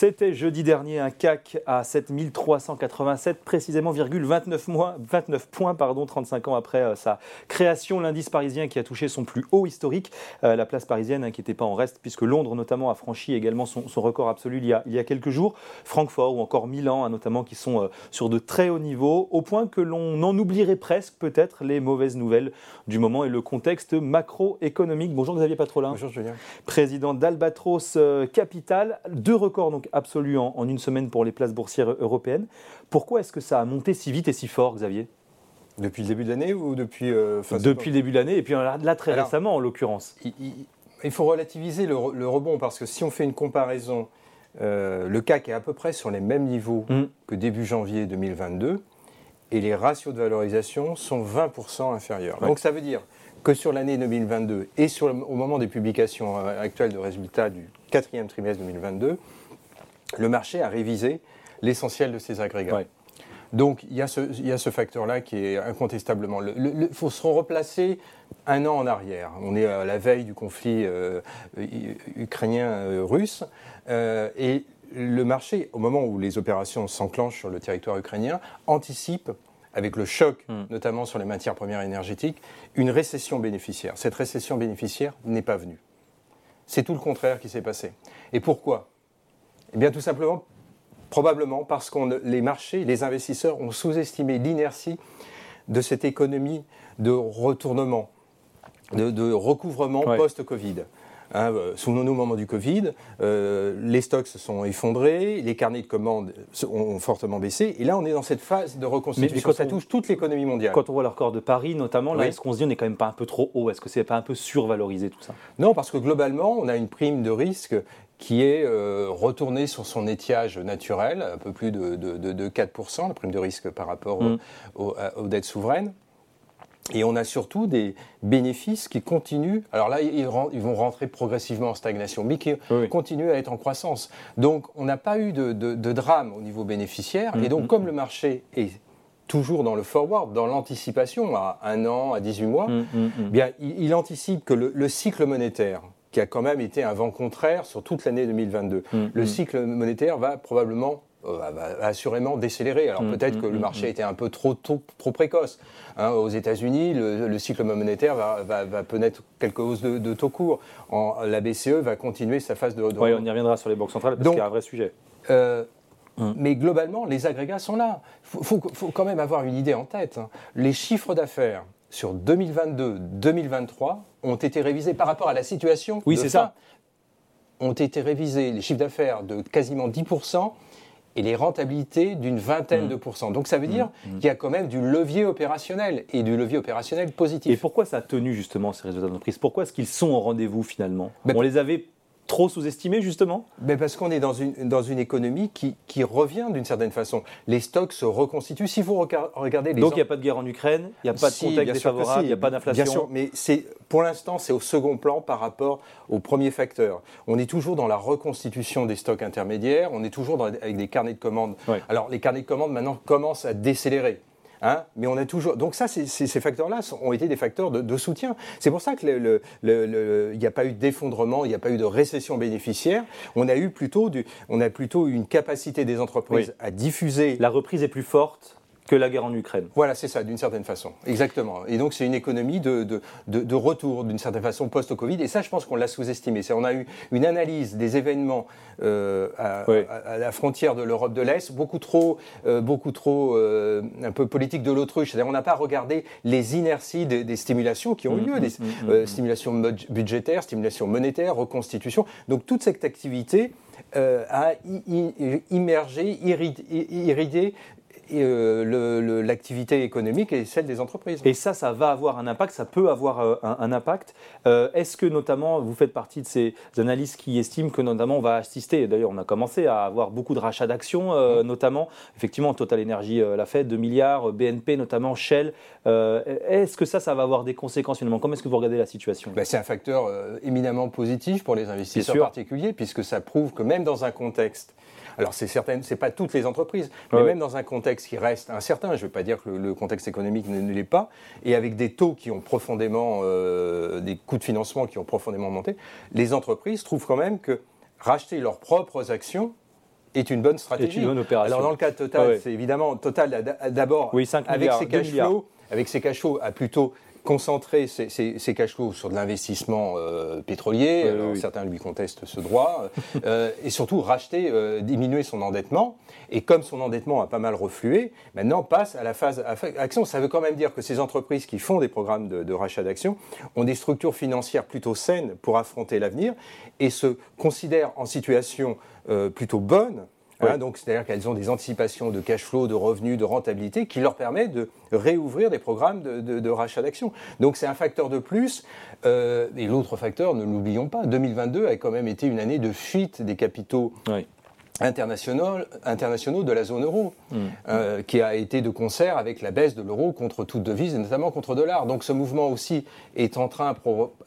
C'était jeudi dernier un CAC à 7387, précisément 29, mois, 29 points, pardon, 35 ans après euh, sa création. L'indice parisien qui a touché son plus haut historique. Euh, la place parisienne hein, qui n'était pas en reste, puisque Londres notamment a franchi également son, record absolu il y, a, il y, a, quelques jours. Francfort ou encore Milan hein, notamment qui sont euh, sur de très hauts niveaux, au point que l'on en oublierait presque peut-être les mauvaises nouvelles du moment et le contexte macroéconomique. Bonjour Xavier Patrolin. Bonjour Julien. Président d'Albatros Capital. Deux records donc absolu en, une semaine pour les places boursières européennes. Pourquoi est-ce que ça a monté si vite et si fort, Xavier? Depuis le début de l'année ou depuis euh, Depuis le début de l'année et puis là très récemment en l'occurrence. Il, faut relativiser le, rebond parce que si on fait une comparaison, euh, le CAC est à peu près sur les mêmes niveaux mm. que début janvier 2022 et les ratios de valorisation sont 20% inférieurs. Donc ça veut dire que sur l'année 2022 et sur au moment des publications euh, actuelles de résultats du quatrième trimestre 2022, le marché a révisé l'essentiel de ces agrégats. Donc il y a ce, facteur-là qui est incontestablement. Il faut se replacer un an en arrière. On est à la veille du conflit euh, ukrainien-russe. Euh, et le marché, au moment où les opérations s'enclenchent sur le territoire ukrainien, anticipe avec le choc, hmm. notamment sur les matières premières énergétiques, une récession bénéficiaire. Cette récession bénéficiaire n'est pas venue. C'est tout le contraire qui s'est passé. Et pourquoi? Eh bien, tout simplement, probablement parce que les marchés, les investisseurs ont sous-estimé l'inertie de cette économie de retournement, de recouvrement post-Covid. Hein, euh, souvenons-nous au moment du Covid, euh, les stocks se sont effondrés, les carnets de commandes ont fortement baissé, et là on est dans cette phase de reconstitution. Mais, quand ça touche toute l'économie mondiale. Quand on voit le record de Paris notamment, là, est-ce qu'on se dit on n'est quand même pas un peu trop haut? Est-ce que c'est pas un peu survalorisé tout ça? Non, parce que globalement on a une prime de risque qui est euh, retournée sur son étiage naturel, un peu plus de, 4%, la prime de risque par rapport mm. aux dettes souveraines. Et on a surtout des bénéfices qui continuent. Alors là, ils, vont rentrer progressivement en stagnation, mais qui continuent à être en croissance. Donc, on n'a pas eu de, drame au niveau bénéficiaire. Et donc, mm-hmm. comme le marché est toujours dans le forward, dans l'anticipation, à un an, à 18 mois, mm-hmm. eh bien, il, anticipe que le, cycle monétaire, qui a quand même été un vent contraire sur toute l'année 2022, mm-hmm. le cycle monétaire va probablement euh, va assurément décélérer. Alors mm, peut-être mm, que le mm, marché était un peu trop, trop, précoce. Hein. aux États-Unis, le, cycle monétaire va, va, va, connaître quelques hausses de, taux courts. En, la BCE va continuer sa phase de. Oui, on y reviendra sur les banques centrales parce qu'il y a un vrai sujet. Euh, mais globalement, les agrégats sont là. Il faut, quand même avoir une idée en tête. Hein. Les chiffres d'affaires sur 2022-2023 ont été révisés par rapport à la situation. Oui, c'est ça. Ont été révisés les chiffres d'affaires de quasiment 10% et les rentabilités d'une vingtaine mm. de pourcents. Donc ça veut dire mm. qu'il y a quand même du levier opérationnel et du levier opérationnel positif. Et pourquoi ça a tenu justement ces résultats d'entreprise? Pourquoi est-ce qu'ils sont au rendez-vous finalement? Ben, On les avait trop sous-estimé justement? Mais Parce qu'on est dans une, dans une économie qui, qui revient d'une certaine façon. Les stocks se reconstituent. Si vous regardez les... Donc il n'y a pas de guerre en Ukraine, il n'y a pas de contexte défavorable, il n'y a pas d'inflation Bien sûr, mais pour l'instant c'est au second plan par rapport au premier facteur. On est toujours dans la reconstitution des stocks intermédiaires, on est toujours avec des carnets de commandes. Alors les carnets de commandes maintenant commencent à décélérer. Hein, mais on a toujours. Donc ça, ces facteurs-là ont été des facteurs de, soutien. C'est pour ça qu'il n'y a pas eu d'effondrement, il n'y a pas eu de récession bénéficiaire. On a eu plutôt, du, on a plutôt une capacité des entreprises à diffuser. La reprise est plus forte que la guerre en Ukraine. Voilà, c'est ça, d'une certaine façon. Exactement. Et donc, c'est une économie de, de, de, retour, d'une certaine façon, post-Covid. Et ça, je pense qu'on l'a sous-estimé. On a eu une analyse des événements euh, à, la frontière de l'Europe de l'Est, beaucoup trop, euh, beaucoup trop euh, un peu politique de l'autruche. C'est-à-dire, on n'a pas regardé les inerties des, stimulations qui ont eu mmh, lieu, des mmh, mmh, stimulations budgétaires, stimulations monétaires, reconstitution. Donc, toute cette activité a immergé, irridé euh, l'activité économique et celle des entreprises. Et ça, ça va avoir un impact, ça peut avoir euh, un, impact. Euh, est-ce que notamment, vous faites partie de ces analystes qui estiment que notamment on va assister, d'ailleurs on a commencé à avoir beaucoup de rachats d'actions, mm. notamment, effectivement Total Energy l'a fait, 2 milliards, BNP notamment, Shell. est-ce que ça, ça va avoir des conséquences finalement? Comment est-ce que vous regardez la situation? Ben, C'est un facteur éminemment positif pour les investisseurs particuliers, puisque ça prouve que même dans un contexte alors, c'est certain, c'est pas toutes les entreprises, mais même dans un contexte qui reste incertain, je ne veux pas dire que le, contexte économique ne, l'est pas, et avec des taux qui ont profondément, euh, des coûts de financement qui ont profondément monté, les entreprises trouvent quand même que racheter leurs propres actions est une bonne stratégie. Est une bonne opération. Alors dans le cas de Total, c'est évidemment Total d'abord oui, avec ses cash flows, avec ses cash flows a plutôt concentrer ses, cash flows sur de l'investissement euh, pétrolier, certains lui contestent ce droit, euh, et surtout racheter, euh, diminuer son endettement. Et comme son endettement a pas mal reflué, maintenant passe à la phase action. Ça veut quand même dire que ces entreprises qui font des programmes de, de rachat d'actions ont des structures financières plutôt saines pour affronter l'avenir et se considèrent en situation plutôt bonne Hein, donc, c'est-à-dire qu'elles ont des anticipations de cash flow, de revenus, de rentabilité qui leur permettent de réouvrir des programmes de, rachat d'actions. Donc, c'est un facteur de plus. Euh, et l'autre facteur, ne l'oublions pas, 2022 a quand même été une année de fuite des capitaux internationaux, internationaux de la zone euro, mm. euh, qui a été de concert avec la baisse de l'euro contre toute devise, et notamment contre le dollar. Donc ce mouvement aussi est en train,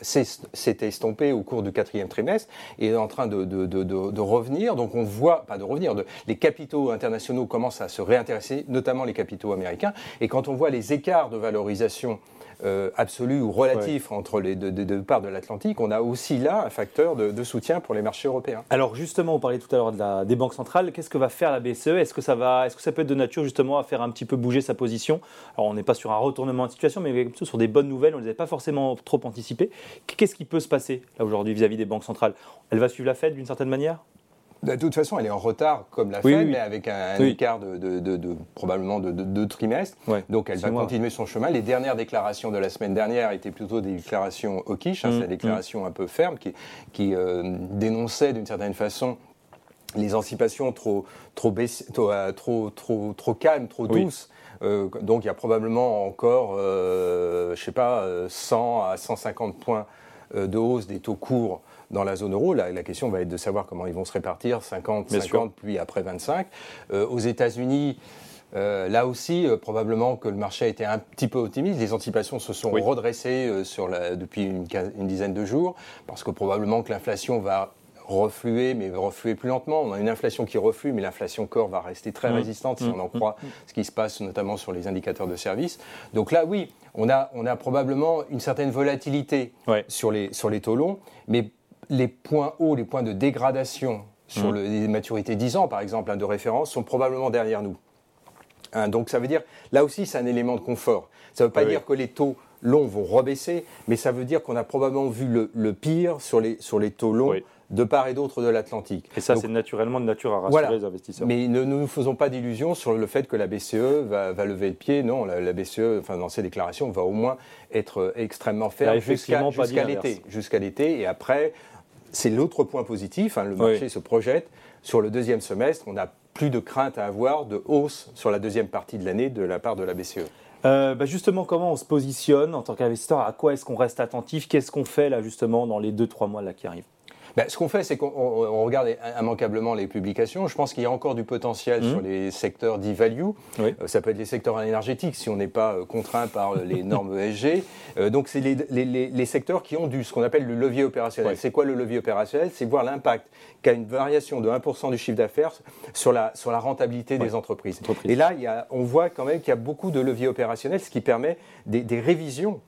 s'est estompé au cours du quatrième trimestre, et est en train de, de, de, de, revenir. Donc on voit, pas de revenir, les capitaux internationaux commencent à se réintéresser, notamment les capitaux américains. Et quand on voit les écarts de valorisation euh, absolu ou relatif entre les deux, parts de l'Atlantique, on a aussi là un facteur de, soutien pour les marchés européens. Alors justement, on parlait tout à l'heure de des banques centrales. Qu'est-ce que va faire la BCE? Est-ce que ça va, est-ce que ça peut être de nature justement à faire un petit peu bouger sa position? Alors on n'est pas sur un retournement de situation, mais plutôt sur des bonnes nouvelles. On ne les avait pas forcément trop anticipées. Qu'est-ce qui peut se passer là aujourd'hui vis-à-vis des banques centrales? Elle va suivre la Fed d'une certaine manière? De toute façon, elle est en retard comme la Fed, mais avec un, écart de, probablement de deux trimestres. Donc elle va continuer son chemin. Les dernières déclarations de la semaine dernière étaient plutôt des déclarations au quiche, hein, mmh, c'est des déclarations mmh. un peu fermes qui, qui euh, dénonçaient d'une certaine façon les anticipations trop, trop, euh, trop, trop, trop, calmes, trop douces. Euh, donc il y a probablement encore, je sais pas, 100 à 150 points de hausse des taux courts dans la zone euro. La, la, question va être de savoir comment ils vont se répartir, 50, 50, puis après 25. Euh, aux États-Unis, euh, là aussi, euh, probablement que le marché a été un petit peu optimiste. Les anticipations se sont redressées sur la, depuis une, une, dizaine de jours, parce que probablement que l'inflation va refluer, mais refluer plus lentement. On a une inflation qui reflue, mais l'inflation corps va rester très mmh. résistante si mmh. on en croit mmh. ce qui se passe notamment sur les indicateurs de services. Donc là, oui, on a, on a probablement une certaine volatilité sur, les, sur les taux longs, mais les points hauts, les points de dégradation sur mmh. les maturités 10 ans, par exemple, hein, de référence, sont probablement derrière nous. Hein, donc ça veut dire, là aussi, c'est un élément de confort. Ça ne veut pas dire que les taux longs vont rebaisser, mais ça veut dire qu'on a probablement vu le, pire sur les, sur les taux longs de part et d'autre de l'Atlantique. Et ça, c'est naturellement de nature à rassurer les investisseurs. Mais ne, nous faisons pas d'illusions sur le fait que la BCE va, lever le pied. Non, la, BCE, enfin, dans ses déclarations, va au moins être extrêmement ferme jusqu'à l'été. Jusqu'à l'été. Et après, c'est l'autre point positif. Hein, le marché se projette sur le deuxième semestre. On n'a plus de crainte à avoir de hausse sur la deuxième partie de l'année de la part de la BCE. Euh, bah, justement, comment on se positionne en tant qu'investisseur? À quoi est-ce qu'on reste attentif? Qu'est-ce qu'on fait là justement dans les 2-3 mois là qui arrivent? Ben, ce qu'on fait, c'est qu'on regarde immanquablement les publications. Je pense qu'il y a encore du potentiel sur mmh. les secteurs dits value. Euh, ça peut être les secteurs énergétiques si on n'est pas euh, contraint par les normes ESG. donc, c'est les, secteurs qui ont du, ce qu'on appelle le levier opérationnel. C'est quoi le levier opérationnel? C'est voir l'impact qu'a une variation de 1% du chiffre d'affaires sur la, sur la rentabilité des entreprises. Et là, il y a, on voit quand même qu'il y a beaucoup de leviers opérationnels, ce qui permet des, des révisions euh,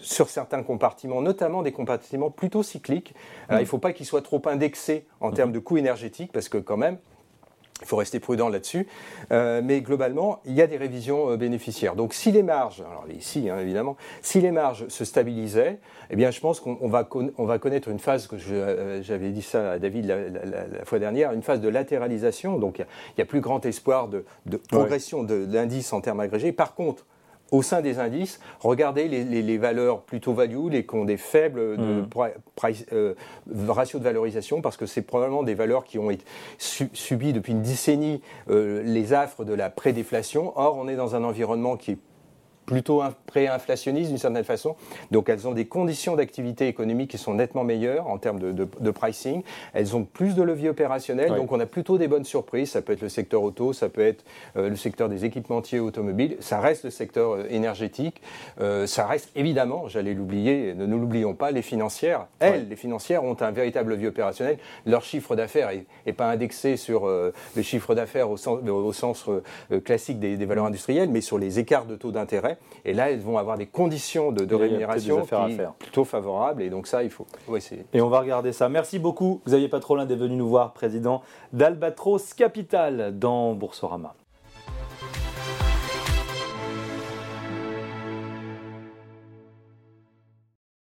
sur certains compartiments, notamment des compartiments plutôt cycliques. il ne faut pas qu'ils soient trop indexés en termes de coûts énergétiques, parce que quand même, il faut rester prudent là-dessus. Euh, mais globalement, il y a des révisions euh, bénéficiaires. Donc si les marges, alors ici hein, évidemment, si les marges se stabilisaient, eh bien je pense qu'on va, on va connaître une phase, que j'avais dit ça à David la, fois dernière, une phase de latéralisation. Donc il y, a plus grand espoir de, progression de l'indice en termes agrégés. Par contre, au sein des indices, regardez les, valeurs plutôt value, les qui ont des faibles de mmh. euh, ratios de valorisation, parce que c'est probablement des valeurs qui ont été subi depuis une décennie euh, les affres de la prédéflation. Or, on est dans un environnement qui est plutôt pré-inflationniste d'une certaine façon. Donc elles ont des conditions d'activité économique qui sont nettement meilleures en termes de, pricing. Elles ont plus de levier opérationnel, donc on a plutôt des bonnes surprises. Ça peut être le secteur auto, ça peut être euh, le secteur des équipementiers automobiles, ça reste le secteur euh, énergétique, euh, ça reste évidemment, j'allais l'oublier, ne nous l'oublions pas, les financières. Elles, les financières ont un véritable levier opérationnel. Leur chiffre d'affaires n'est pas indexé sur le chiffre d'affaires au sens, au sens classique des, des valeurs industrielles, mais sur les écarts de taux d'intérêt. Et là, elles vont avoir des conditions de, rémunération plutôt favorables. Et donc ça, il faut. et on va regarder ça. Merci beaucoup, Xavier Patrolin, d'être venu nous voir, président d'Albatros Capital dans Boursorama.